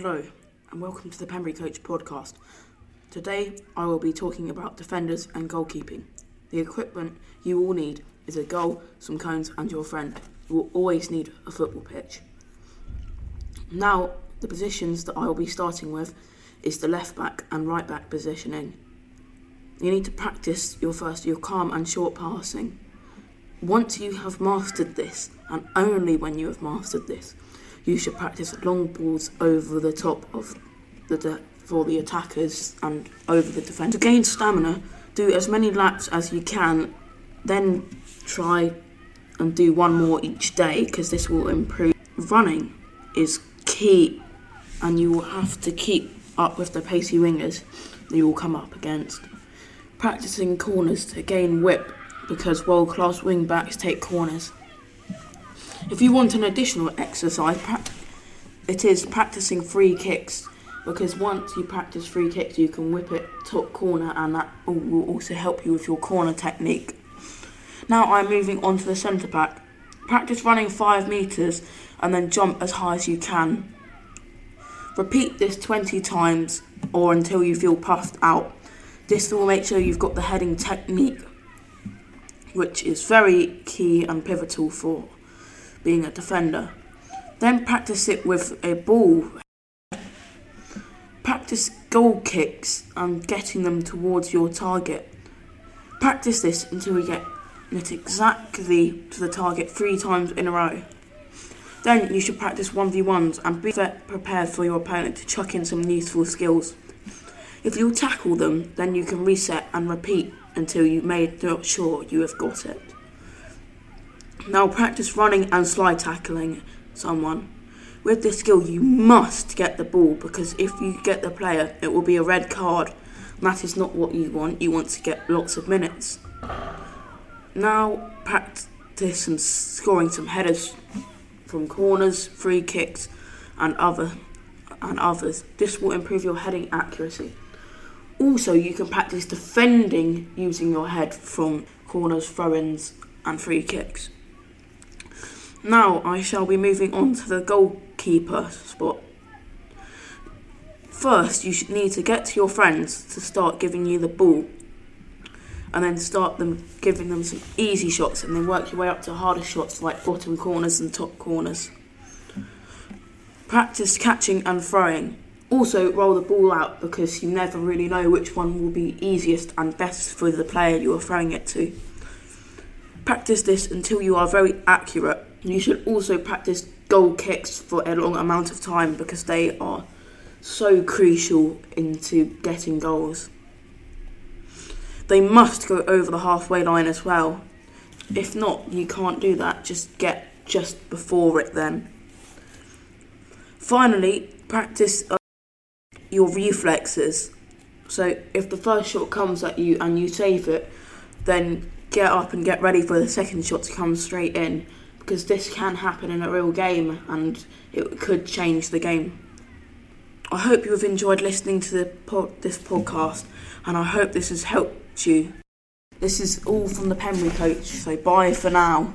Hello, and welcome to the Pembury Coach podcast. Today, I will be talking about defenders and goalkeeping. The equipment you will need is a goal, some cones, and your friend. You will always need a football pitch. Now, the positions that I will be starting with is the left back and right back positioning. You need to practice your first your calm and short passing. Once you have mastered this, and only when you have mastered this, you should practice long balls over the top of the de- for the attackers and over the defence. To gain stamina, do as many laps as you can, then try and do one more each day because this will improve. Running is key, and you will have to keep up with the pacey wingers that you will come up against. Practicing corners to gain whip because world class wing backs take corners. If you want an additional exercise, it is practicing free kicks because once you practice free kicks, you can whip it top corner, and that will also help you with your corner technique. Now I'm moving on to the centre back. Practice running five metres and then jump as high as you can. Repeat this 20 times or until you feel puffed out. This will make sure you've got the heading technique, which is very key and pivotal for being a defender. Then practice it with a ball. Practice goal kicks and getting them towards your target. Practice this until you get it exactly to the target three times in a row. Then you should practice 1v1s and be prepared for your opponent to chuck in some useful skills. If you tackle them, then you can reset and repeat until you made sure you have got it. Now practice running and slide tackling someone. With this skill, you must get the ball because if you get the player, it will be a red card. That is not what you want. You want to get lots of minutes. Now practice some scoring some headers from corners, free kicks, and other and others. This will improve your heading accuracy. Also, you can practice defending using your head from corners, throw-ins, and free kicks. Now I shall be moving on to the goalkeeper spot. First, you should need to get your friends to start giving you the ball, and then start them giving them some easy shots, and then work your way up to harder shots like bottom corners and top corners. Practice catching and throwing. Also, roll the ball out because you never really know which one will be easiest and best for the player you are throwing it to. Practice this until you are very accurate. You should also practice goal kicks for a long amount of time because they are so crucial into getting goals. They must go over the halfway line as well. If not, you can't do that. Just get just before it then. Finally, practice uh, your reflexes. So if the first shot comes at you and you save it, then get up and get ready for the second shot to come straight in because this can happen in a real game and it could change the game. I hope you have enjoyed listening to this podcast and I hope this has helped you. This is all from the Pembury coach, so bye for now.